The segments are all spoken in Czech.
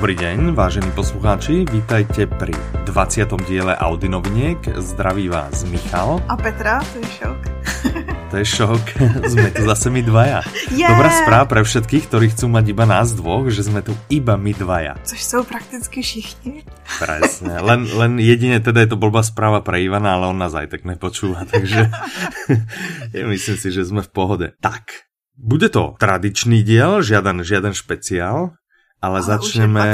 Dobrý deň, vážení poslucháči, vítajte pri 20. diele Audinoviniek. Zdraví vás Michal. A Petra, to je šok. To je šok, sme tu zase my dvaja. Yeah. Dobrá správa pre všetkých, ktorí chcú mať iba nás dvoch, že sme tu iba my dvaja. Což jsou prakticky všichni. Presne, len, len jedine teda je to blbá správa pre Ivana, ale on nás aj tak nepočúva, takže ja myslím si, že sme v pohode. Tak, bude to tradičný diel, žiaden, žiaden špeciál, ale, ale začneme...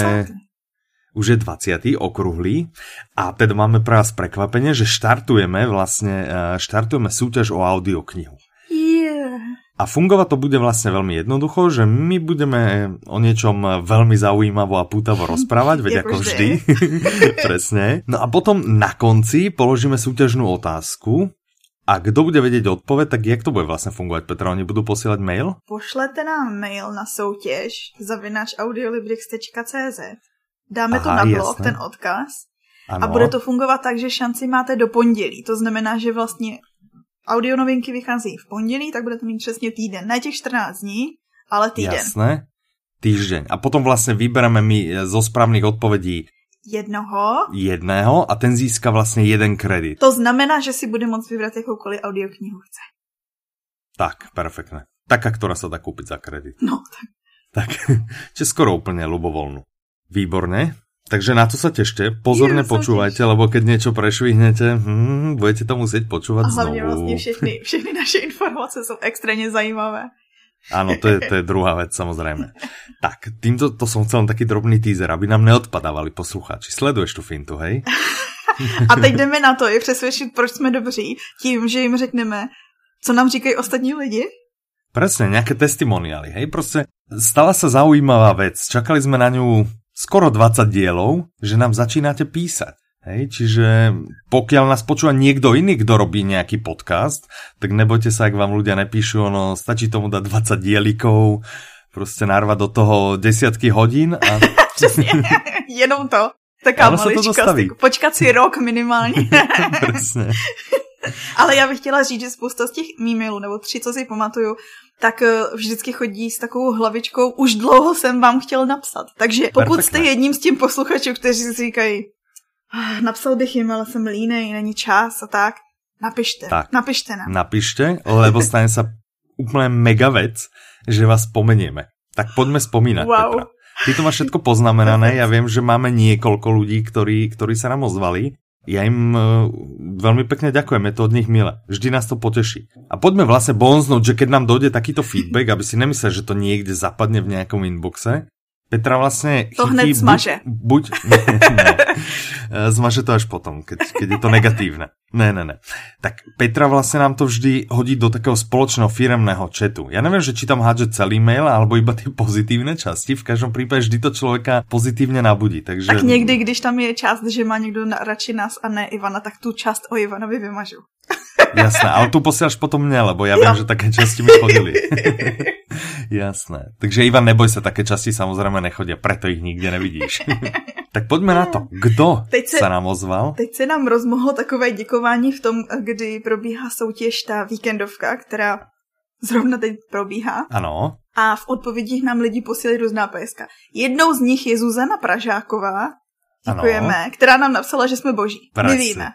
Už je 20. okruhlý a teda máme pre vás prekvapenie, že štartujeme vlastne, štartujeme súťaž o audioknihu. Yeah. A fungovať to bude vlastne veľmi jednoducho, že my budeme o niečom veľmi zaujímavo a pútavo rozprávať, veď ako vždy. Presne. No a potom na konci položíme súťažnú otázku, a kdo bude vědět odpověď, tak jak to bude vlastně fungovat, Petra? Oni budou posílat mail? Pošlete nám mail na soutěž zavinač audiolibrix.cz Dáme Aha, to na blog, jasné. ten odkaz. Ano. A bude to fungovat tak, že šanci máte do pondělí. To znamená, že vlastně audio novinky vychází v pondělí, tak budete mít přesně týden. Ne těch 14 dní, ale týden. Jasné. Týždeň. A potom vlastně vybereme my zo správných odpovědí jednoho. Jedného a ten získá vlastně jeden kredit. To znamená, že si bude moct vybrat jakoukoliv audioknihu chce. Tak, perfektné. Taká, která se dá koupit za kredit. No, tak. Tak, či skoro úplně lubovolnou. Výborné. Takže na to sa tešte, pozorne počúvajte, lebo keď niečo prešvihnete, hmm, budete to musieť počúvať znovu. A hlavne vlastne všechny, všechny naše informace sú extrémně zajímavé. Áno, to je, to je druhá vec, samozrejme. Tak, týmto to som chcel taký drobný teaser, aby nám neodpadávali posluchači. Sleduješ tu fintu, hej? A teď jdeme na to, je přesvědčit, proč jsme dobří, tím, že jim řekneme, co nám říkají ostatní lidi. Presne, nejaké testimoniály, hej? Proste stala sa zaujímavá vec. Čakali sme na ňu skoro 20 dielov, že nám začínate písať. Hej, čiže pokiaľ nás počúva niekto iný, kto robí nejaký podcast, tak nebojte sa, ak vám ľudia nepíšu, ono stačí tomu dať 20 dielikov, prostě narvať do toho desiatky hodín a... Přesně, jenom to. Taká malička, počkat si rok minimálně. Přesně. Ale já bych chtěla říct, že spousta z těch e-mailů, nebo tři, co si pamatuju, tak eh, vždycky chodí s takovou hlavičkou, už dlouho jsem vám chtěl napsat. Takže pokud Perfektne. jste jedním z tím posluchačů, kteří si říkají, napsal bych jim, ale jsem línej, není čas a tak, napište, tak, napište nám. Napište, lebo stane sa úplne mega vec, že vás pomenieme. Tak poďme spomínať, wow. Petra. Ty to máš všetko poznamenané, ja viem, že máme niekoľko ľudí, ktorí, ktorí sa nám ozvali ja im uh, veľmi pekne ďakujem, je to od nich milé. Vždy nás to poteší. A poďme vlastne bonznúť, že keď nám dojde takýto feedback, aby si nemyslel, že to niekde zapadne v nejakom inboxe, Petra vlastně to hned smaže. Buď, buď ne, ne, zmaže to až potom, keď, keď je to negatívne. Ne, ne, ne. Tak Petra vlastně nám to vždy hodí do takého spoločného firemného chatu. Ja neviem, že či tam hádže celý mail, alebo iba ty pozitívne časti. V každom prípade vždy to člověka pozitívne nabudí. Takže... Tak někdy, když tam je část, že má někdo radši nás a ne Ivana, tak tu část o Ivanovi vymažu. Jasné, ale tu posíláš potom mě, lebo já vím, že také časti mi chodili. Jasné. Takže Ivan, neboj se, také časti samozřejmě nechodí, preto ich nikde nevidíš. tak pojďme na to. Kdo teď se, se nám ozval? Teď se nám rozmohlo takové děkování v tom, kdy probíhá soutěž ta víkendovka, která zrovna teď probíhá. Ano. A v odpovědích nám lidi posílali různá PSK. Jednou z nich je Zuzana Pražáková, děkujeme, ano. která nám napsala, že jsme boží. Praci. My víme.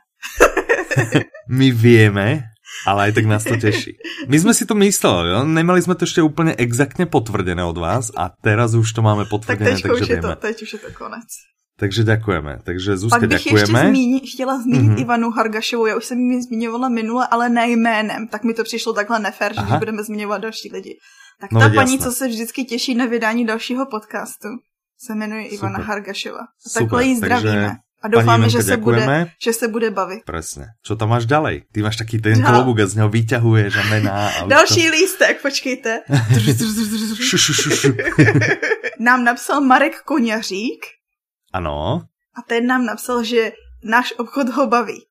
My vieme, ale aj tak nás to teší. My jsme si to mysleli, jo? nemali jsme to ještě úplně exaktně potvrdené od vás a teraz už to máme potvrdené, tak takže už. Je to, teď už je to konec. Takže děkujeme. Takže Zuzka, Pak bych děkujeme. ještě zmíni, chtěla zmínit mm-hmm. Ivanu Hargašovou, já už jsem ji zmiňovala minule, ale ne jménem, tak mi to přišlo takhle nefér, že budeme zmiňovat další lidi. Tak no, ta paní, jasné. co se vždycky těší na vydání dalšího podcastu, se jmenuje Ivana Super. Hargašova. Takhle ji zdravíme. Takže a doufáme, že se, bude, že se bude bavit. Presne. Čo tam máš ďalej? Ty máš taký ten klobúk a z něho vyťahuješ a mená. A Další to... lístek, počkejte. nám napsal Marek Koňařík. Ano. A ten nám napsal, že náš obchod ho baví.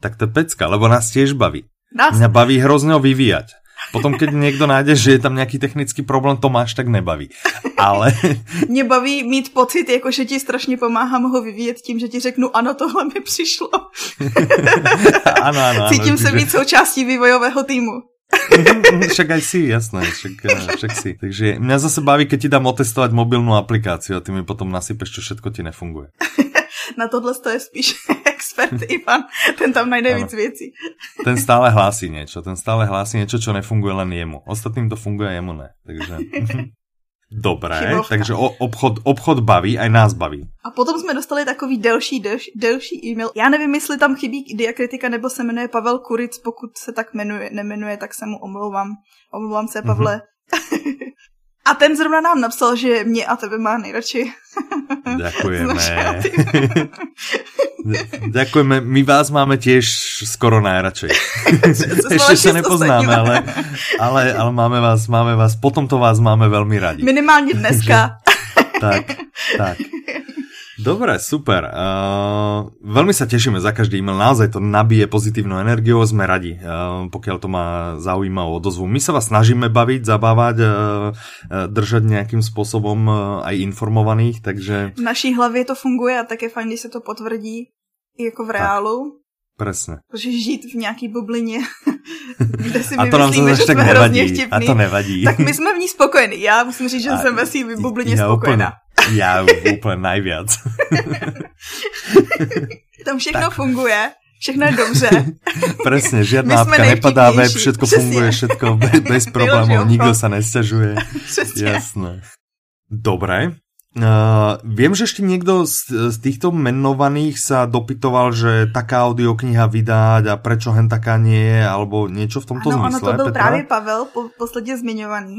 tak to je pecka, lebo nás tiež baví. Nás... Mňa baví hrozně ho vyvíjať. Potom, keď někdo nájde, že je tam nějaký technický problém, to máš tak nebaví. Ale... Mě baví mít pocit, jako že ti strašně pomáhám ho vyvíjet tím, že ti řeknu, ano, tohle mi přišlo. ano, ano, Cítím ano, se být součástí vývojového týmu. Však aj si, jasné, však, eh, však si. Takže mňa zase baví, keď ti dám otestovať mobilnú aplikáciu a ty mi potom nasypeš, čo všetko ti nefunguje. Na tohle to je spíš expert Ivan, ten tam najde víc věcí. Ten stále hlásí niečo, ten stále hlásí niečo, čo nefunguje len jemu. Ostatným to funguje, jemu ne. Takže... Dobré, Chybovka. takže o, obchod, obchod baví, aj nás baví. A potom jsme dostali takový delší, delší, delší e-mail. Já nevím, jestli tam chybí diakritika, nebo se jmenuje Pavel Kuric, pokud se tak jmenuje, nemenuje, tak se mu omlouvám. Omlouvám se, Pavle. Mm-hmm. A ten zrovna nám napsal, že mě a tebe má nejradši. Ďakujeme. Ďakujeme, my vás máme tiež skoro najradšej. Ešte sa nepoznáme, ale, ale, ale máme vás, máme vás, potom to vás máme veľmi radi. Minimálně dneska. tak, tak. Dobre, super. Uh, veľmi sa tešíme za každý e-mail. Naozaj to nabije pozitívnu energiu. Sme radi, uh, pokiaľ to má zaujímavú odozvu. My sa vás snažíme baviť, zabávať, uh, držať nejakým spôsobom uh, aj informovaných, takže... V naší hlavě to funguje a také fajn, když se to potvrdí jako v reálu. Tak. Presne. Protože žít v nějaký bublině, kde si a to myslíme, nám že jsme hrozně vtipný. A to nevadí. Tak my jsme v ní spokojení. Já musím říct, že a jsem ve svým bublině spokojená. Úplně, já úplně najviac. Tam všechno tak. funguje. Všechno je dobře. Presne, žiadna apka nepadá web, všetko Přesně. funguje, všetko bez, bez problémů, nikdo se nesťažuje. Jasné. Dobre, Uh, viem, že ešte niekto z, z týchto menovaných sa dopytoval, že taká audiokniha vydať a prečo hen taká nie je, alebo niečo v tomto ano, zmysle. Ano, to byl Petra? právě Pavel, po, posledně zmiňovaný.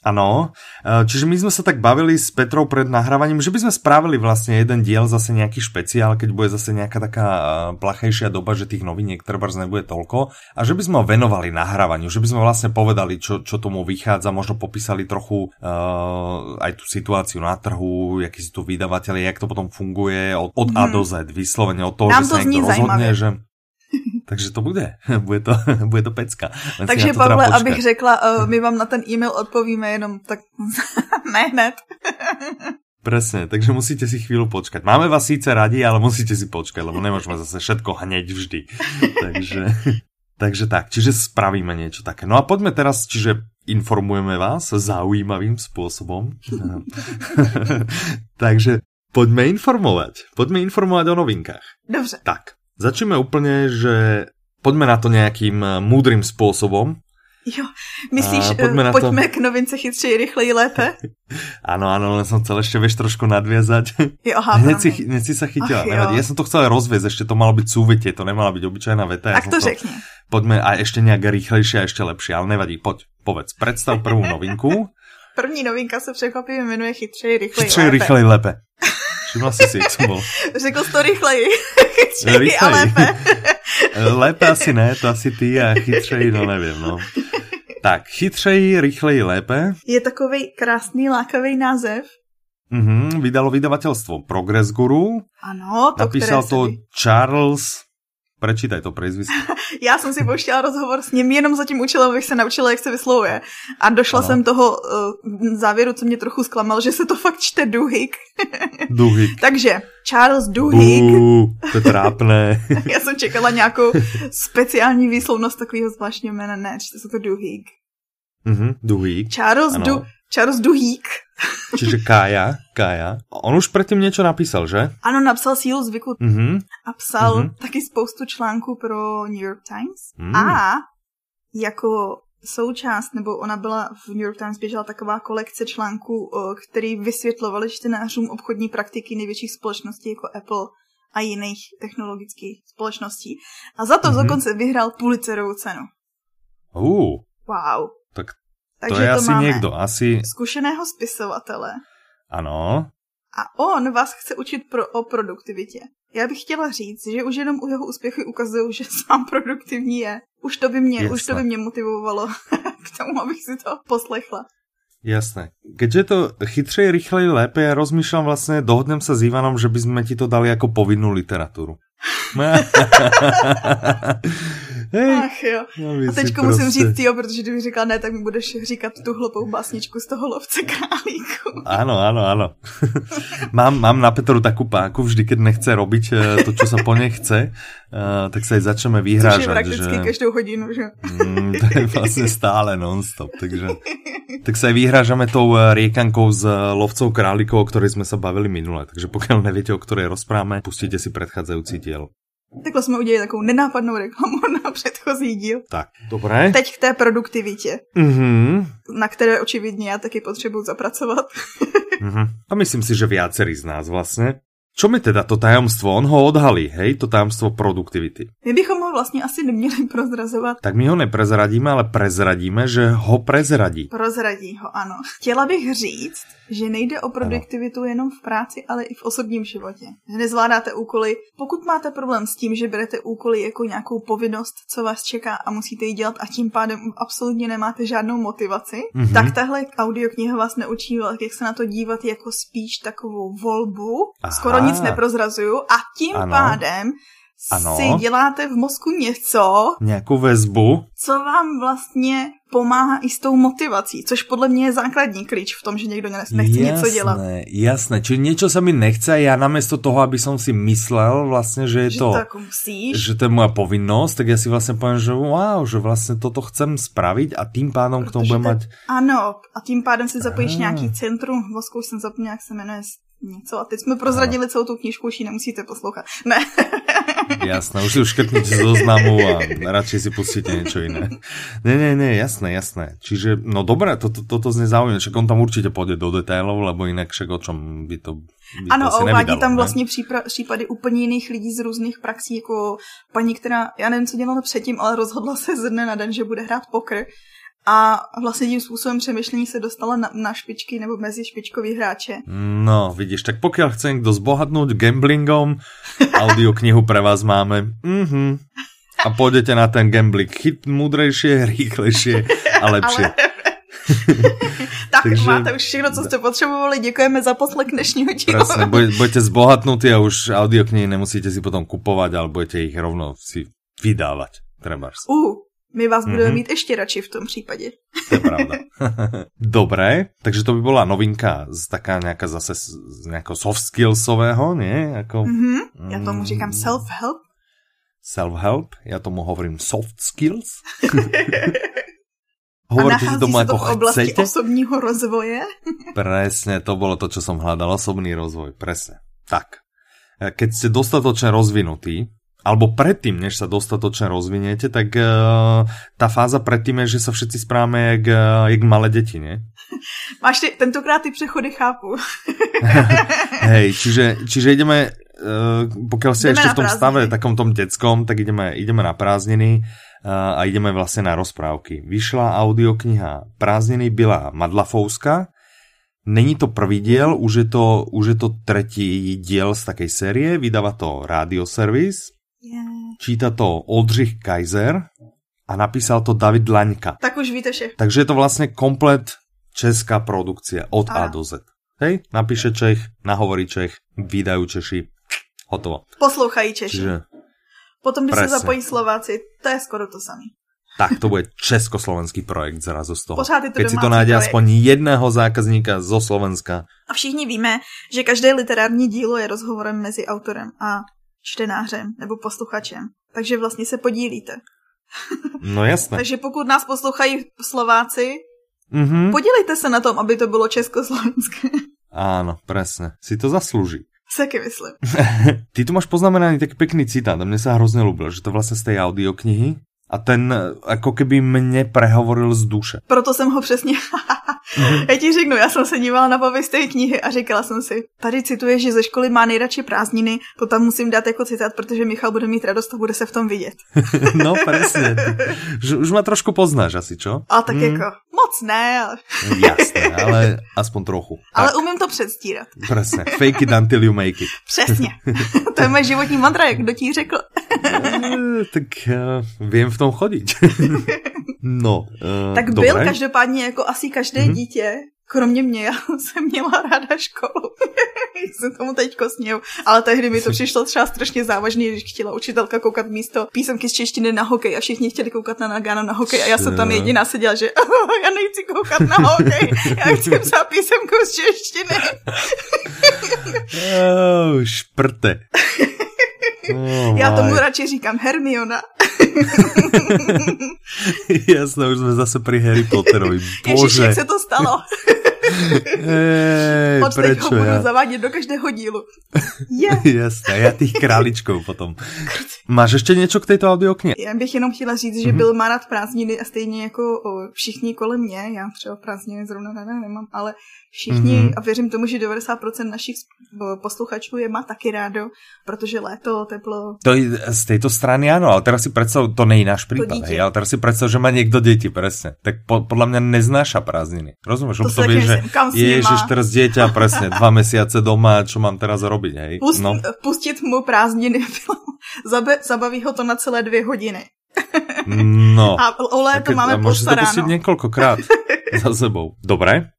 Ano, e, čiže my sme sa tak bavili s Petrou pred nahrávaním, že by sme spravili vlastne jeden diel, zase nejaký špeciál, keď bude zase nejaká taká e, plachejšia doba, že tých noviniek trebárs nebude toľko a že by sme ho venovali nahrávaniu, že by sme vlastne povedali, čo, čo tomu vychádza, možno popísali trochu uh, aj tú situáciu na trhu, jaký si tu vydavateľi, jak to potom funguje od, od mm. A do Z, vyslovene od toho, Nám že sa niekto rozhodne, že takže to bude. Bude to, bude to pecka. Len Takže Pavle, teda abych řekla, uh, my vám na ten e-mail odpovíme jenom tak ne hned. Presne, takže musíte si chvíľu počkať. Máme vás síce radi, ale musíte si počkať, lebo nemôžeme zase všetko hneď vždy. takže, takže tak, čiže spravíme niečo také. No a poďme teraz, čiže informujeme vás zaujímavým spôsobom. takže poďme informovať. Poďme informovať o novinkách. Dobře. Tak, Začneme úplně, že pojďme na to nějakým eh, múdrým způsobem. Jo, myslíš, uh, pojďme, na pojďme to... k novince chytřeji, rychleji, lépe? ano, ano, len jsem chcel ještě vieš trošku nadvězat. Jo, aha, hned, si, hned si sa chytila, nevadí. Já jsem to chcel rozvězt, ještě to malo být súvitě, to nemala být obyčejná veta. Tak to, to řekni. Pojďme a ještě nějak rychlejší a ještě lepší, ale nevadí, pojď, povedz, představ první novinku. První novinka se překvapivě jmenuje Chytřeji, rychleji, Chytřeji, lépe. rychleji, lépe. Všimla jsi si, jak jsem bol. Řekl jsi to rychleji. chytřeji a lépe. lépe asi ne, to asi ty a chytřeji, no nevím, no. Tak, chytřeji, rychleji, lépe. Je takový krásný, lákavý název. Mhm, vydalo vydavatelstvo Progress Guru. Ano, to, Napísal to Charles Prečítaj to prezvisko. Já jsem si pouštěla rozhovor s ním jenom za tím účelem, abych se naučila, jak se vyslovuje. A došla ano. jsem toho uh, závěru, co mě trochu zklamal, že se to fakt čte Duhik. Duhik. Takže Charles Duhik. Uh, to je trápné. Já jsem čekala nějakou speciální výslovnost takového zvláštního jména. Ne, čte se to Duhik. Mhm, Duhik. Charles, du, Charles Duhík. Čiže Kája, Kája. On už předtím něco napísal, že? Ano, napsal sílu zvyku mm-hmm. a psal mm-hmm. taky spoustu článků pro New York Times. Mm. A jako součást, nebo ona byla v New York Times běžela taková kolekce článků, který vysvětlovali čtenářům obchodní praktiky největších společností jako Apple a jiných technologických společností. A za to mm-hmm. dokonce vyhrál Pulitzerovu cenu. Uh. Wow. Tak takže to je to asi máme někdo, asi... Zkušeného spisovatele. Ano. A on vás chce učit pro, o produktivitě. Já bych chtěla říct, že už jenom u jeho úspěchy ukazují, že sám produktivní je. Už to by mě, už to by mě motivovalo k tomu, abych si to poslechla. Jasné. Keďže to chytřej, rychlej, lépe, já rozmýšlám vlastně, dohodnem se s Ivanom, že bychom ti to dali jako povinnou literaturu. Hej, Ach jo. A teďko musím prostě... říct jo, protože kdyby říkal ne, tak mi budeš říkat tu hloupou básničku z toho lovce králíku. Ano, ano, ano. mám, mám na Petru takú páku, vždy, keď nechce robiť eh, to, čo sa po nej chce, uh, tak sa jej začneme vyhrážať. Což je prakticky že... každou hodinu, že? mm, to je vlastne stále non-stop, takže... Tak sa aj vyhrážame tou eh, riekankou z lovcov králíkov, o ktorej sme sa bavili minule, takže pokiaľ neviete, o ktorej rozprávame, pustite si predchádzajúci diel. Takhle jsme udělali takovou nenápadnou reklamu na předchozí díl. Tak, dobré. Teď k té produktivitě, mm-hmm. na které očividně já taky potřebuji zapracovat. mm-hmm. A myslím si, že viacerí z nás vlastně. Čo mi teda to tajomstvo? On ho odhalí, hej, to tajomstvo produktivity. My bychom ho vlastně asi neměli prozrazovat. Tak my ho neprezradíme, ale prezradíme, že ho prezradí. Prozradí ho, ano. Chtěla bych říct, že nejde o produktivitu ano. jenom v práci, ale i v osobním životě. Že nezvládáte úkoly. Pokud máte problém s tím, že berete úkoly jako nějakou povinnost, co vás čeká a musíte ji dělat a tím pádem absolutně nemáte žádnou motivaci, mm-hmm. tak tahle audiokniha vás neučí, jak se na to dívat jako spíš takovou volbu. Aha. Skoro nic neprozrazuju a tím ano. pádem ano. si děláte v mozku něco, nějakou väzbu, co vám vlastně pomáhá i s tou motivací, což podle mě je základní klíč v tom, že někdo nechce jasné, něco dělat. Jasné, čiže něco se mi nechce a já namiesto toho, aby som si myslel vlastně, že je že to, to jako musíš. že to je moja povinnost, tak já si vlastně povím, že wow, že vlastně toto chcem spravit a tím pádem k tomu budem mať... Ano, a tím pádem si zapojíš ah. nějaký centrum, v mozku jsem zapomněl, jak se jmenuje něco a teď jsme prozradili celou tu knížku, už ji nemusíte poslouchat. Ne. Jasné, už si už škrtnete z zoznamu a radšej si pustíte niečo iné. Ne, ne, ne, jasné, jasné. Čiže, no dobré, toto to, to znie zaujímavé, však on tam určitě pôjde do detailov, lebo jinak však o čom by to by ano, to uvádí tam vlastně přípra- případy úplně jiných lidí z různých praxí, jako paní, která, já nevím, co dělala předtím, ale rozhodla se ze dne na den, že bude hrát pokr a vlastně tím způsobem přemýšlení se dostala na, na špičky nebo mezi špičkový hráče. No, vidíš, tak pokud chce někdo zbohatnout gamblingom, audioknihu pre vás máme. Mhm. A půjdete na ten gambling chyt múdrejšie, rýchlejšie a. Ale... tak Takže... máte už všechno, co jste potřebovali. Děkujeme za poslech dnešního dílu. Presne, budete zbohatnutí a už audioknihy nemusíte si potom kupovat, ale budete ich rovno si vydávať. Trebárs. Uh, my vás budeme mm-hmm. mít ještě radši v tom případě. To je pravda. Dobré, takže to by byla novinka z taká nějaká zase z nějakého soft skillsového, ne? Jako, mm-hmm. Já tomu říkám self-help. Self-help, já tomu hovorím soft skills. Hovorte si tomu ako v oblasti chcete. osobního rozvoje? presne, to bolo to, čo som hľadal, osobný rozvoj, presne. Tak, keď ste dostatočne rozvinutí, alebo predtým, než sa dostatočne rozviniete, tak uh, tá fáza predtým je, že sa všetci správame jak, uh, jak malé deti, ne? Máš ty, tentokrát ty přechody chápu. Hej, čiže, čiže ideme, uh, pokiaľ ste ešte v tom stave takom tom detskom, tak ideme, ideme na prázdniny uh, a ideme vlastne na rozprávky. Vyšla audiokniha Prázdniny byla Madlafouska, Není to prvý diel, už je to, už je to tretí diel z takej série, vydáva to Radio Service. Číta to Oldřich Kaiser a napísal to David Laňka. Tak už víte vše. Takže je to vlastně komplet česká produkcia od a, a do Z. Hej, napíše Čech, nahovorí Čech, vydajú Češi, hotovo. Poslouchají Češi. Čiže... Potom, když Presne. se zapojí Slováci, to je skoro to samé. Tak to bude československý projekt zrazu z toho. Pořád je to Keď si to najde aspoň jedného zákazníka zo Slovenska. A všichni víme, že každé literární dílo je rozhovorem mezi autorem a čtenářem nebo posluchačem. Takže vlastně se podílíte. No jasné. Takže pokud nás poslouchají Slováci, mm-hmm. podílejte se na tom, aby to bylo československé. Áno, presne. Si to zaslúži. Taky myslím. Ty tu máš poznamenaný taký pekný citát a mne sa hrozně ľúbil, že to vlastně z tej audioknihy a ten jako keby mě prehovoril z duše. Proto jsem ho přesně... mm-hmm. Já ti řeknu, já jsem se dívala na pověst té knihy a říkala jsem si, tady cituje, že ze školy má nejradši prázdniny, to tam musím dát jako citát, protože Michal bude mít radost a bude se v tom vidět. no přesně. Už, už má trošku poznáš asi, čo? A tak mm. jako, moc ne. Ale... Jasné, ale aspoň trochu. Ale tak. umím to předstírat. Přesně. Fake it until you make it. Přesně. to je moje životní mantra, jak kdo ti řekl. Eh, tak uh, vím v tom chodit. no, uh, Tak dobré. byl každopádně jako asi každé mm-hmm. dítě, kromě mě, já jsem měla ráda školu. jsem tomu teďko směl, ale tehdy mi to přišlo třeba strašně závažný, když chtěla učitelka koukat místo písemky z češtiny na hokej a všichni chtěli koukat na Nagano na hokej a já jsem tam jediná seděla, že oh, já nechci koukat na hokej, já chci psát písemku z češtiny. oh, šprte. Oh, já tomu radši říkám Hermiona. Jasné, už jsme zase pri Harry Potterovi. Bože. Ježiš, jak se to stalo? Ej, Od prečo ho budu zavádět do každého dílu. Yeah. Jasné, já těch králičků potom. Máš ještě něco k této audioknihe? Já bych jenom chtěla říct, že mm-hmm. byl má rád prázdniny a stejně jako všichni kolem mě, já třeba prázdniny zrovna nemám, ale všichni, mm-hmm. a věřím tomu, že 90% našich posluchačů je má taky rádo, protože léto, teplo. To je z této strany ano, ale teraz si představ, to není náš případ, hej, ale teraz si představ, že má někdo děti, přesně. Tak po, podle mě neznáša prázdniny. Rozumíš? To, to víš, že ježiš, teraz dieťa, přesně, dva měsíce doma, čo mám teraz robiť, hej? Pust, no. Pustit mu prázdniny, zabaví ho to na celé dvě hodiny. No. A o léto máme postaráno. Můžete to několikrát za sebou. Dobré?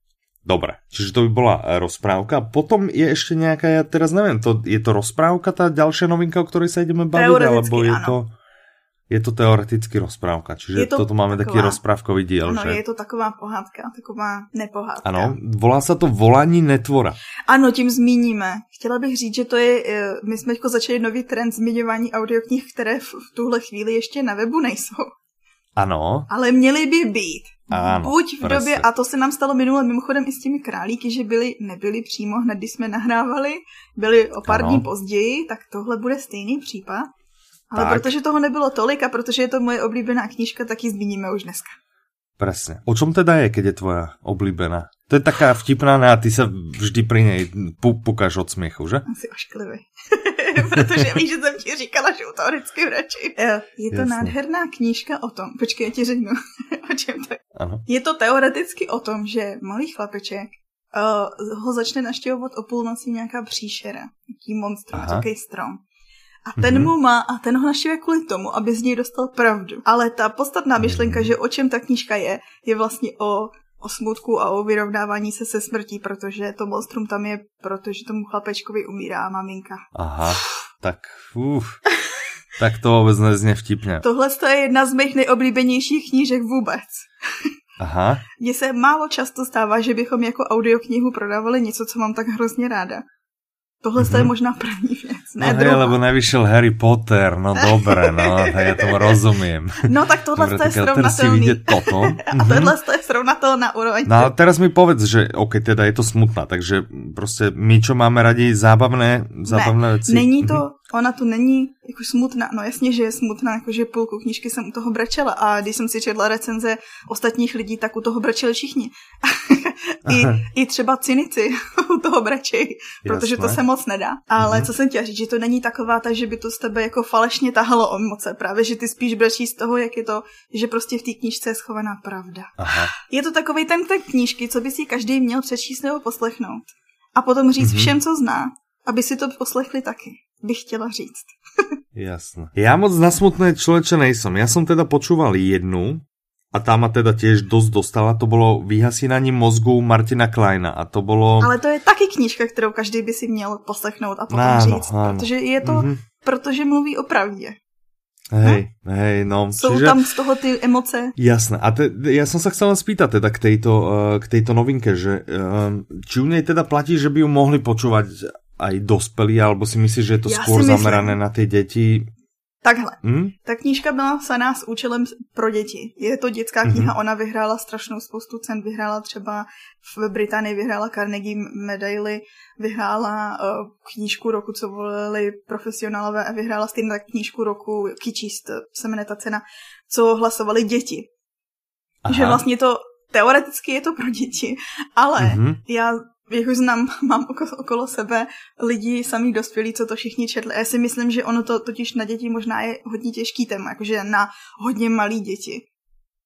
Dobre, čiže to by bola eh, rozprávka. Potom je ešte nejaká, ja teraz neviem, to, je to rozprávka, tá ďalšia novinka, o ktorej sa ideme baviť, alebo je to... Je to teoreticky rozprávka, čiže je to toto máme taková, taký rozprávkový díl, ano, že? je to taková pohádka, taková nepohádka. Ano, volá se to Volání netvora. Ano, tím zmíníme. Chtěla bych říct, že to je, eh, my jsme jako začali nový trend zmiňování audioknih, které v, v tuhle chvíli ještě na webu nejsou. Ano. Ale měly by být. Ano, Buď v presne. době, a to se nám stalo minule mimochodem i s těmi králíky, že byli, nebyli přímo hned, když jsme nahrávali, byli o pár ano. dní později, tak tohle bude stejný případ. Ale tak. protože toho nebylo tolik a protože je to moje oblíbená knížka, tak ji zmíníme už dneska. Presne. O čom teda je, keď je tvoja oblíbená? To je taká vtipná a ty se vždy pri nej pukáš od smiechu, že? Asi ošklivý. Protože víš, že jsem ti říkala, že u toho vždycky radši. Je to Jasne. nádherná knížka o tom, počkej, já ti řeknu, o čem to je. Ano. Je to teoreticky o tom, že malý chlapeček uh, ho začne naštěvovat o půlnoci nějaká příšera, nějaký monstrum, nějaký strom. A ten mm-hmm. mu má, a ten ho naštěvuje kvůli tomu, aby z něj dostal pravdu. Ale ta podstatná myšlenka, mm-hmm. že o čem ta knížka je, je vlastně o o smutku a o vyrovnávání se se smrtí, protože to monstrum tam je, protože tomu chlapečkovi umírá maminka. Aha, tak uf, tak to vůbec nezně vtipně. Tohle je jedna z mých nejoblíbenějších knížek vůbec. Aha. Mně se málo často stává, že bychom jako audioknihu prodávali něco, co mám tak hrozně ráda. Tohle mm-hmm. je mhm. možná první věc, ne no hej, lebo nevyšel Harry Potter, no dobré, no, já tomu rozumím. No tak tohle Dobre, je srovnatelný. toto. A tohle je srovnatelná úroveň. No a teraz mi povedz, že ok, teda je to smutná, takže prostě my, čo máme raději zábavné, zábavné ne, věci. není to, mm-hmm ona tu není jako smutná, no jasně, že je smutná, jakože půlku knížky jsem u toho brečela a když jsem si četla recenze ostatních lidí, tak u toho brečeli všichni. I, I třeba cynici u toho brečej, protože to se moc nedá. Ale mhm. co jsem chtěla říct, že to není taková ta, že by to z tebe jako falešně tahalo o moce, právě, že ty spíš brečí z toho, jak je to, že prostě v té knížce je schovaná pravda. Aha. Je to takový ten typ knížky, co by si každý měl přečíst nebo poslechnout. A potom říct mm-hmm. všem, co zná, aby si to poslechli taky bych chtěla říct. Jasné. Já moc nasmutné člověče nejsem. Já jsem teda počúval jednu a tá ma teda tiež dosť dostala. To bolo vyhasínání mozgu Martina Kleina a to bolo... Ale to je taky knížka, kterou každý by si měl poslechnout a potom áno, říct. Áno. Protože je to, mm-hmm. protože mluví o pravdě. Hej, no? hej, no. Jsou čiže... tam z toho ty emoce. Jasné. A te, ja som sa chcel spýtať teda k tejto, uh, k tejto novinke, že uh, či u nej teda platí, že by ju mohli počúvať aj dospělí, alebo si myslíš, že je to Já skôr zamerané na ty děti? Takhle. Hmm? Ta knížka byla psaná s účelem pro děti. Je to dětská kniha, mm-hmm. ona vyhrála strašnou spoustu cen, vyhrála třeba v Británii, vyhrála Carnegie medaily, vyhrála uh, knížku roku, co volili profesionálové a vyhrála stejně tak knížku roku, Kičist se jmenuje ta cena, co hlasovali děti. Aha. Že vlastně to teoreticky je to pro děti, ale mm-hmm. já jak už znám, mám okolo sebe lidi samý dospělí, co to všichni četli. A já si myslím, že ono to totiž na děti možná je hodně těžký téma, jakože na hodně malý děti.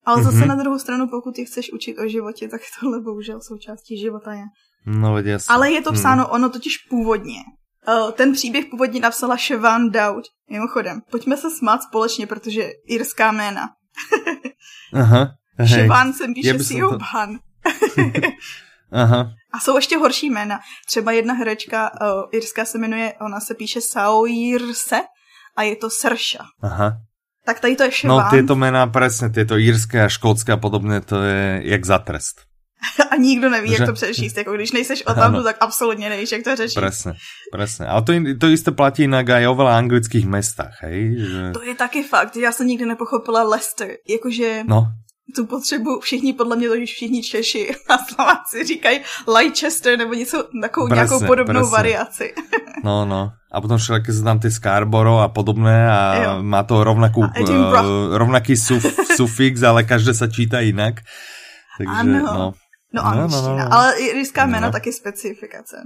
Ale zase mm-hmm. na druhou stranu, pokud je chceš učit o životě, tak tohle bohužel součástí života je. No, jasný. Ale je to mhm. psáno, mm. ono totiž původně. Eh, ten příběh původně napsala Siobhan Dowd. Mimochodem, pojďme se smát společně, protože irská jména. Aha. Siobhan se píše Siobhan. Aha. A jsou ještě horší jména. Třeba jedna herečka, uh, irská se jmenuje, ona se píše Saoirse a je to Srša. Aha. Tak tady to je Ševán. No, tyto jména, přesně, tyto jirské a škótské a podobně, to je jak za trest. a nikdo neví, že? jak to přečíst. Jako když nejseš o tamtu, tak absolutně nevíš, jak to řešit. Presne, presne. Ale to, to jisté platí jinak o veľa anglických mestách, hej? Že... To je taky fakt, já jsem nikdy nepochopila Leicester. Jakože no. Tu potřebu, všichni podle mě to všichni Češi a Slováci říkají Leicester nebo něco, takovou presne, nějakou podobnou presne. variaci. no, no. A potom všelijaké jsou tam ty Scarborough a podobné a jo. má to rovnakou, uh, rovnaký suf, sufix, ale každé se čítá jinak. Takže, ano. no. No, no angličtina. No, no, no. Ale irská jména no. taky specifikace.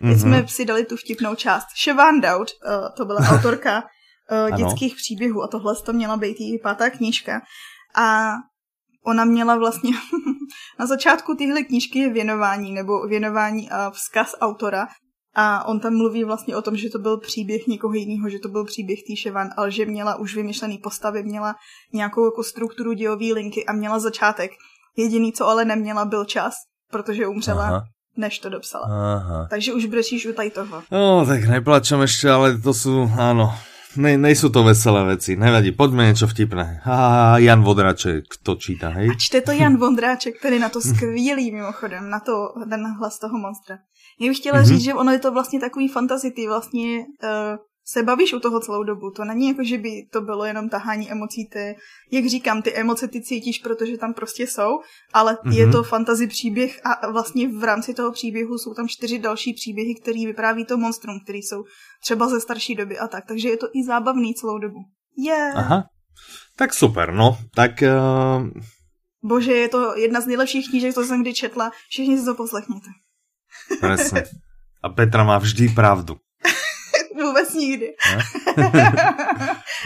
Teď mm-hmm. jsme si dali tu vtipnou část. Siobhan Dowd, uh, to byla autorka uh, dětských příběhů a tohle to měla být její pátá knížka. A ona měla vlastně na začátku téhle knížky je věnování, nebo věnování a vzkaz autora. A on tam mluví vlastně o tom, že to byl příběh někoho jiného, že to byl příběh Týševan, ale že měla už vymyšlený postavy, měla nějakou jako strukturu dějové linky a měla začátek. Jediný, co ale neměla, byl čas, protože umřela. Aha než to dopsala. Aha. Takže už brečíš u tady toho. No, tak neplačem ještě, ale to jsou, ano, ne, nejsou to veselé věci. Nevadí, pojďme něco vtipné. A Jan Vodráček to čítá, hej? A čte to Jan Vondráček, který na to skvělý mimochodem, na to, ten hlas toho monstra. Já bych chtěla mm-hmm. říct, že ono je to vlastně takový fantasy, vlastně uh, se bavíš u toho celou dobu. To není jako, že by to bylo jenom tahání emocí. Ty, jak říkám, ty emoce ty cítíš, protože tam prostě jsou, ale mm-hmm. je to fantasy příběh a vlastně v rámci toho příběhu jsou tam čtyři další příběhy, které vypráví to monstrum, které jsou třeba ze starší doby a tak. Takže je to i zábavný celou dobu. Je. Yeah. Aha. Tak super, no. Tak... Uh... Bože, je to jedna z nejlepších knížek, co jsem kdy četla. Všichni si to poslechněte. Presne. A Petra má vždy pravdu. Vůbec nikdy.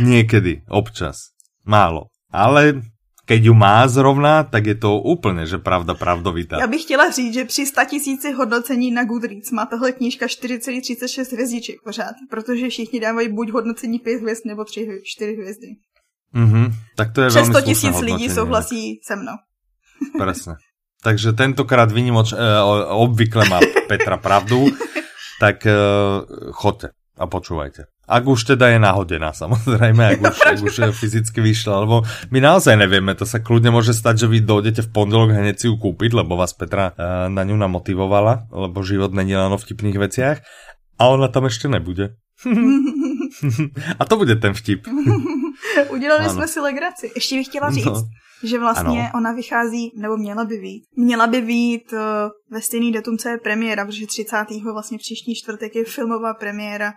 Někdy, občas. Málo. Ale keď ju má zrovna, tak je to úplně, že pravda pravdovitá. Já bych chtěla říct, že při 100 tisíci hodnocení na Goodreads má tahle knížka 4,36 hvězdiček pořád, protože všichni dávají buď hodnocení 5 hvězd nebo 3, 4 hvězdy. Mm-hmm, tak to je Přes 100 tisíc lidí souhlasí se mnou. Presne. Takže tentokrát vynimoč, eh, obvykle má Petra pravdu, tak eh, chodte a počúvajte. Ak už teda je nahodená, samozrejme, ak už, ak už fyzicky vyšla, lebo my naozaj nevieme, to sa kľudne môže stať, že vy dojdete v pondelok hneď si ju kúpiť, lebo vás Petra uh, na ňu namotivovala, lebo život není len o vtipných veciach a ona tam ešte nebude. a to bude ten vtip. Udělali ano. jsme si legraci. Ještě bych chtěla říct, no. že vlastně ano. ona vychází, nebo měla by být, měla by být uh, ve stejný datum, co je premiéra, protože 30. vlastně příští čtvrtek je filmová premiéra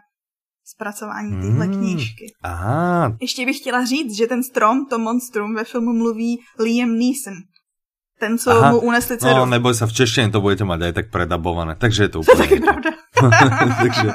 zpracování téhle hmm. knížky. Aha. Ještě bych chtěla říct, že ten strom, to monstrum ve filmu mluví Liam Neeson. Ten, co Aha. mu unesli dceru. No, neboj sa, v češtině to budete mať aj tak predabované, takže je to úplně To je taky pravda. takže,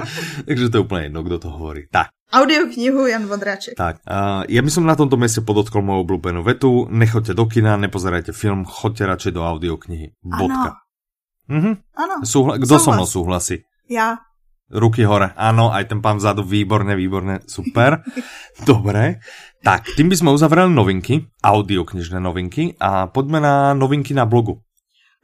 takže to je úplně jedno, kdo to hovorí. Tak. Audioknihu Jan Vodráček. Tak, uh, ja by som na tomto mieste podotkol moju obľúbenú vetu. Nechoďte do kina, nepozerajte film, choďte radšej do audioknihy. Bodka. Ano. Mhm. Ano. Súhla- kdo so mnou súhlasí? Ja. Ruky hore. Áno, aj ten pán vzadu, výborné, výborné, super. Dobre. Tak, tým by sme uzavreli novinky, audioknižné novinky a poďme na novinky na blogu.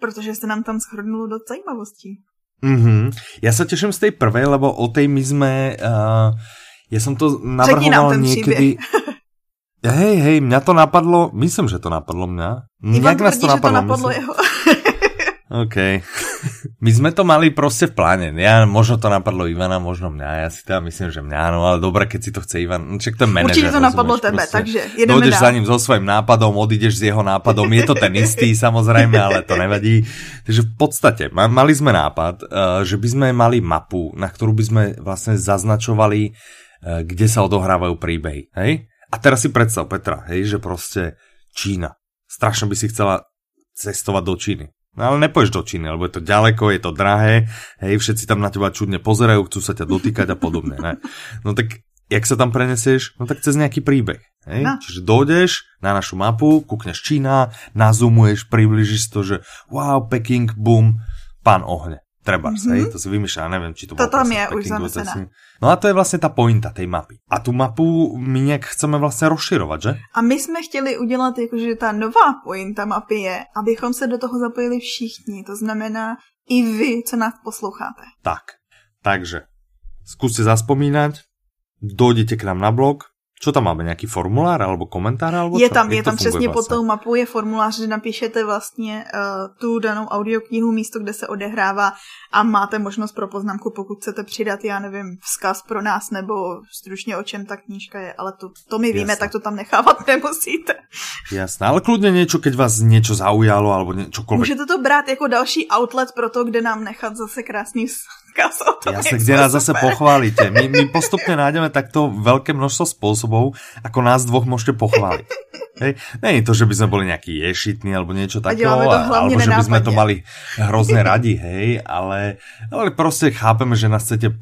Protože se nám tam shrnulo do zajímavostí. Mhm. Ja sa teším z tej prvej, lebo o tej my sme... Uh, ja som to navrhoval niekedy... Hej, hej, mňa to napadlo, myslím, že to napadlo mňa. Ivan tvrdí, to napadlo, že to napadlo myslím. jeho. OK. My sme to mali prostě v pláne. Ja, možno to napadlo Ivana, možno mňa. Ja si teda myslím, že mňa, no ale dobre, keď si to chce Ivan. No, čak to je manažer, Určite to napadlo tebe, prostě. takže jedeme Dojdeš dál. za ním so svojím nápadom, odídeš s jeho nápadom. Je to ten istý, samozrejme, ale to nevadí. Takže v podstate mali sme nápad, eh, že by sme mali mapu, na ktorú by sme vlastne zaznačovali, eh, kde sa odohrávajú príbehy. Hej? A teraz si predstav, Petra, hej, že prostě Čína. Strašne by si chcela cestovať do Číny. No ale nepoješ do Číny, lebo je to ďaleko, je to drahé, hej, všetci tam na teba čudne pozerajú, chcú sa ťa dotýkať a podobne, ne? No tak jak sa tam prenesieš? No tak cez nejaký príbeh, hej? No. Čiže dojdeš na našu mapu, kúkneš Čína, nazumuješ, približíš to, že wow, Peking, boom, pán ohne. Treba, mm-hmm. hej, to si vymýšľa, neviem, či to, to tam je už zamestnané. No a to je vlastně ta pointa tej mapy. A tu mapu my nějak chceme vlastně rozširovat, že? A my jsme chtěli udělat, jakože ta nová pointa mapy je, abychom se do toho zapojili všichni. To znamená, i vy, co nás posloucháte. Tak, takže skúste zaspomínať, dojdete k nám na blog, Co tam máme, nějaký formulár alebo komentár? Alebo je co? tam, je tam přesně vlastně? pod tou mapou je formulář, že napíšete vlastně uh, tu danou audioknihu, místo, kde se odehrává a máte možnost pro poznámku, pokud chcete přidat, já nevím, vzkaz pro nás nebo stručně o čem ta knížka je, ale to, to my víme, Jasne. tak to tam nechávat nemusíte. Jasné, ale kludně něco, keď vás něco zaujalo alebo čokoliv. Můžete to brát jako další outlet pro to, kde nám nechat zase krásný vzkaz o tom, Jasne, kde nás zase pochválíte. My, my postupně nájdeme takto velké množstvo spôsobov, ako nás dvoch môžete pochváliť. Hej. Není to, že by sme boli nejaký ješitní alebo niečo takého, alebo že by sme to mali hrozne radi, hej, ale, ale proste chápeme, že nás chcete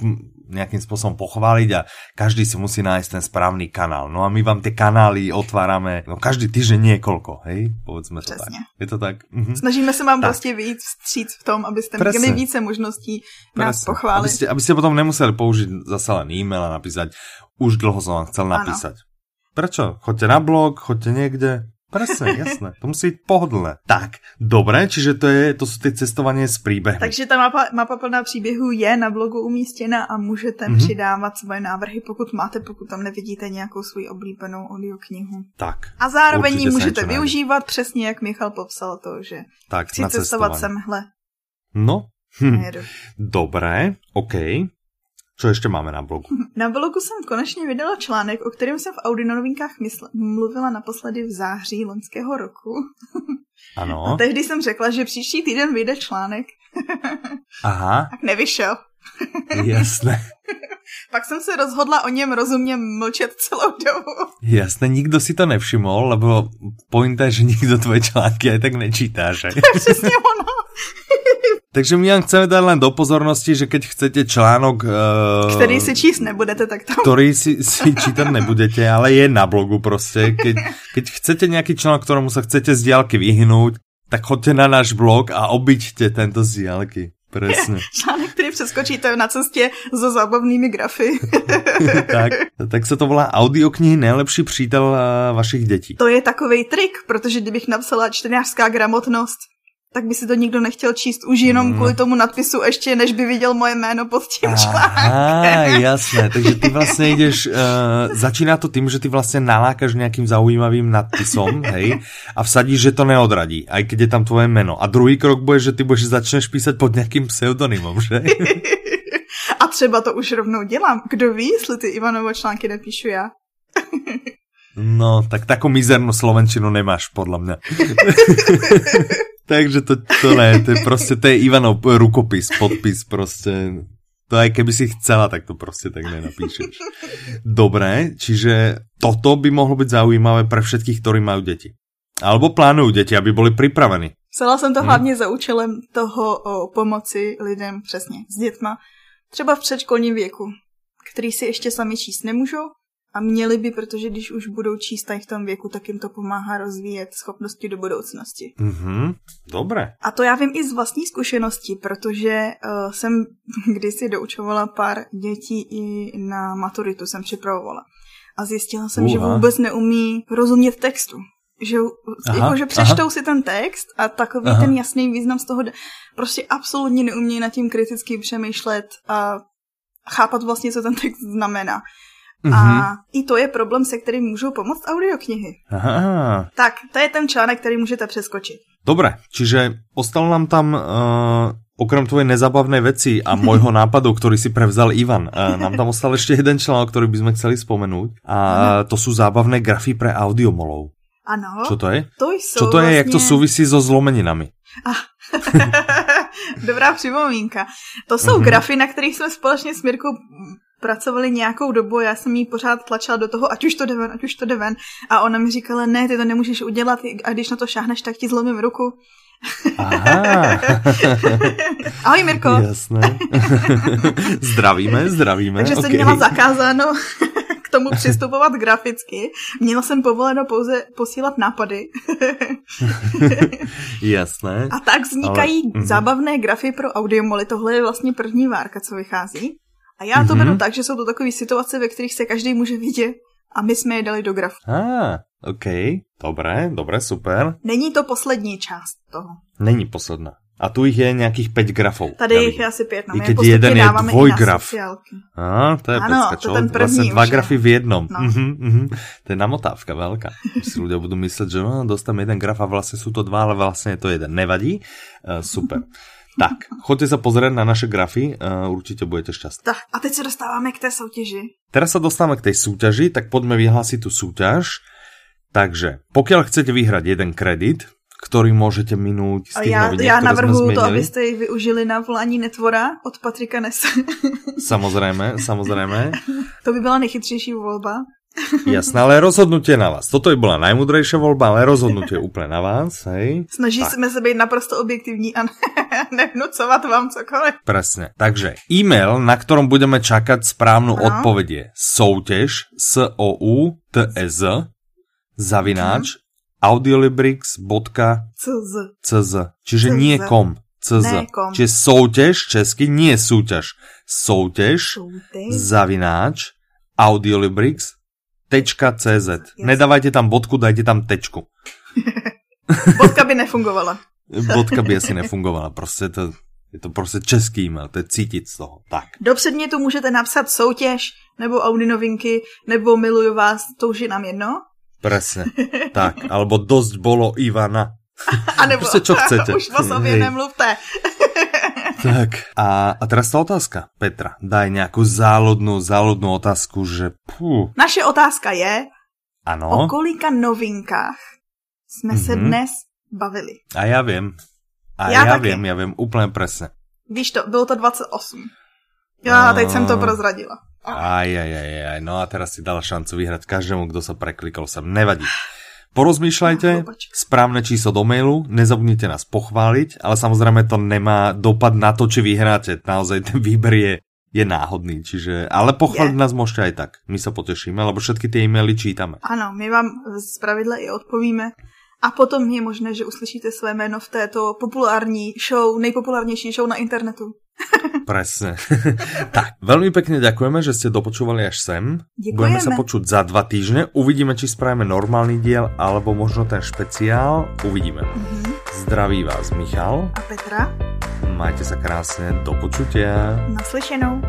nejakým spôsobom pochváliť a každý si musí nájsť ten správný kanál. No a my vám tie kanály otvárame no každý týždeň niekoľko, hej? Povedzme to Přesně. tak. Je to tak? Mhm. Snažíme se vám tak. prostě víc vstříc v tom, abyste Presne. měli více možností nás Presne. pochválit. Abyste, abyste potom nemuseli použiť zase len e-mail a napísať už dlho som vám chcel napísať. Ano. Prečo? Choďte na blog, choďte niekde. Presne, jasné. To musí být pohodlné. Tak, dobré, čiže to, je, to jsou ty cestování s příběhy. Takže ta mapa, mapa plná příběhů je na blogu umístěna a můžete mm-hmm. přidávat svoje návrhy, pokud máte, pokud tam nevidíte nějakou svou oblíbenou audioknihu. Tak. A zároveň ji můžete využívat najde. přesně, jak Michal popsal to, že tak, chci cestovat semhle. No, hm. Dobré, OK. Co ještě máme na blogu? Na blogu jsem konečně vydala článek, o kterém jsem v Audi novinkách mysl- mluvila naposledy v září loňského roku. Ano. A tehdy jsem řekla, že příští týden vyjde článek. Aha. Tak nevyšel. Jasné. Pak jsem se rozhodla o něm rozumně mlčet celou dobu. Jasné, nikdo si to nevšiml, lebo pointa je, že nikdo tvoje články aj tak nečítá, že? To je přesně ono. Takže my vám chceme dát len do pozornosti, že keď chcete článok... Uh, který si číst nebudete, tak tam... Který si, si čítat nebudete, ale je na blogu prostě. Keď, keď chcete nějaký článok, ktorému sa chcete z diálky vyhnout, tak choďte na náš blog a obyťte tento z diálky. Presne. Článek, který přeskočíte na cestě so zábavnými grafy. tak, tak se to volá audioknihy Nejlepší přítel eh, vašich dětí. To je takový trik, protože kdybych napsala čtenářská gramotnost, tak by si to nikdo nechtěl číst už jenom mm. kvůli tomu nadpisu ještě, než by viděl moje jméno pod tím článkem. Aha, jasné, takže ty vlastně jdeš, uh, začíná to tím, že ty vlastně nalákaš nějakým zaujímavým nadpisom, hej, a vsadíš, že to neodradí, aj keď je tam tvoje jméno. A druhý krok bude, že ty budeš začneš písať pod nějakým pseudonymem, že? a třeba to už rovnou dělám. Kdo ví, jestli ty Ivanovo články nepíšu já? no, tak takovou mizernou slovenčinu nemáš, podle mě. Takže to, to ne, to je prostě, to je Ivanov rukopis, podpis prostě. To aj keby si chcela, tak to prostě tak nenapíšeš. Dobré, čiže toto by mohlo být zaujímavé pre všetkých, ktorí mají děti. Alebo plánují děti, aby byli připraveni. Psala jsem to hmm. hlavně za účelem toho o pomoci lidem přesně s dětma, třeba v předškolním věku, který si ještě sami číst nemůžou a měli by, protože když už budou číst v tom věku, tak jim to pomáhá rozvíjet schopnosti do budoucnosti. Mm-hmm, dobré. A to já vím i z vlastní zkušenosti, protože uh, jsem kdysi doučovala pár dětí i na maturitu jsem připravovala. A zjistila jsem, uh, že vůbec neumí rozumět textu. Že, aha, jako, že přečtou aha. si ten text a takový aha. ten jasný význam z toho, prostě absolutně neumějí nad tím kriticky přemýšlet a chápat vlastně, co ten text znamená. Mm-hmm. A mhm. i to je problém, se kterým můžou pomoct audioknihy. Aha. Tak, to je ten článek, který můžete přeskočit. Dobré, čiže ostal nám tam uh, okrem tvojej nezabavné veci a môjho nápadu, ktorý si prevzal Ivan, uh, nám tam ostal ešte jeden článok, ktorý by sme chceli spomenúť a to sú zábavné grafy pre audiomolov. Ano. Čo to je? To jsou Čo to je, vlastně... jak to souvisí so zlomeninami? Ah. Dobrá připomínka. To jsou mm-hmm. grafy, na kterých jsme společně s Mirkou pracovali nějakou dobu, já jsem jí pořád tlačila do toho, ať už to jde ven, ať už to jde ven. A ona mi říkala, ne, ty to nemůžeš udělat a když na to šáhneš, tak ti zlomím ruku. Aha. Ahoj Mirko. Jasné. zdravíme, zdravíme. Takže okay. jsem měla zakázáno k tomu přistupovat graficky. Měla jsem povoleno pouze posílat nápady. Jasné. A tak vznikají Ale... Mhm. zábavné grafy pro audiomoly. Tohle je vlastně první várka, co vychází. A já to mm-hmm. beru tak, že jsou to takové situace, ve kterých se každý může vidět a my jsme je dali do grafu. Ah, OK, dobré, dobré, super. Není to poslední část toho. Není posledná. A tu ich je nějakých 5 grafov. Tady jich je asi 5, no I keď jeden je dvojgraf. A, to je ano, pecka, čo? To ten první vlastně dva grafy v jednom. No. Uh-huh, uh-huh. To je namotávka veľká. Si ľudia budú myslet, že no, dostám jeden graf a vlastně jsou to dva, ale vlastně je to jeden. Nevadí? Uh, super. Tak, choďte sa pozrieť na naše grafy, uh, určite budete šťastní. Tak, a teď se dostáváme k té soutěži. Teraz sa dostáváme k tej súťaži, tak poďme vyhlásiť tú súťaž. Takže, pokiaľ chcete vyhrať jeden kredit, ktorý môžete minúť z tých já, noviniek, já zmenili. to, abyste ji využili na volání netvora od Patrika Nese. Samozrejme, samozrejme. to by byla nejchytřejší volba. Jasné, ale rozhodnutie na vás. Toto by bola najmudrejšia voľba, ale rozhodnutie úplne na vás, hej? Snaží Tak. jsme se být naprosto objektivní a ne, nevnucovat vám cokoliv. Presne. Takže e-mail, na ktorom budeme čakať správnu Ano. odpoveď je soutěž s o u t e z zavináč audiolibrix.cz CZ. Čiže CZ. nie kom. CZ. Ne kom. Čiže soutěž česky, nie súťaž. Soutěž Šouty. zavináč audiolibrix.cz Nedávajte tam bodku, dajte tam tečku. Bodka by nefungovala. Bodka by asi nefungovala. Prostě to, je to prostě český e-mail, to je cítit z toho. Tak. Do předmětu můžete napsat soutěž, nebo Audi novinky, nebo miluju vás, to už je nám jedno. Presne. Tak, alebo dosť bolo Ivana. A nebo Prostě čo chcete. už o sobě Hej. nemluvte. Tak. A, a teraz tá otázka. Petra, daj nejakú záludnú, záludnú otázku, že pú, Naše otázka je, o ano. kolika novinkách jsme se Mhm. dnes bavili. A ja viem. A Já ja, taky. viem, ja viem úplne presne. Víš to, bylo to 28. Já teď jsem to prozradila. Aj, aj, aj, aj, no a teraz si dala šancu vyhrať každému, kto sa preklikol sem. Nevadí. Porozmýšľajte, správne číslo do mailu, nezabudnite nás pochváliť, ale samozrejme to nemá dopad na to, či vyhráte. Naozaj ten výber je, je náhodný, čiže, ale pochváliť nás môžete aj tak. My sa potešíme, lebo všetky tie e-maily čítame. Ano, my vám z pravidla i odpovíme. A potom je možné, že uslyšíte své jméno v této populární show, nejpopulárnější show na internetu. Presne. tak, veľmi pekne ďakujeme, že ste dopočúvali až sem. Ďakujeme. Budeme sa počuť za dva týždne. Uvidíme, či spravíme normálny diel, alebo možno ten špeciál. Uvidíme. Mhm. Zdraví vás Michal. A Petra, Majte sa krásne. Do počutia. naslyšenou.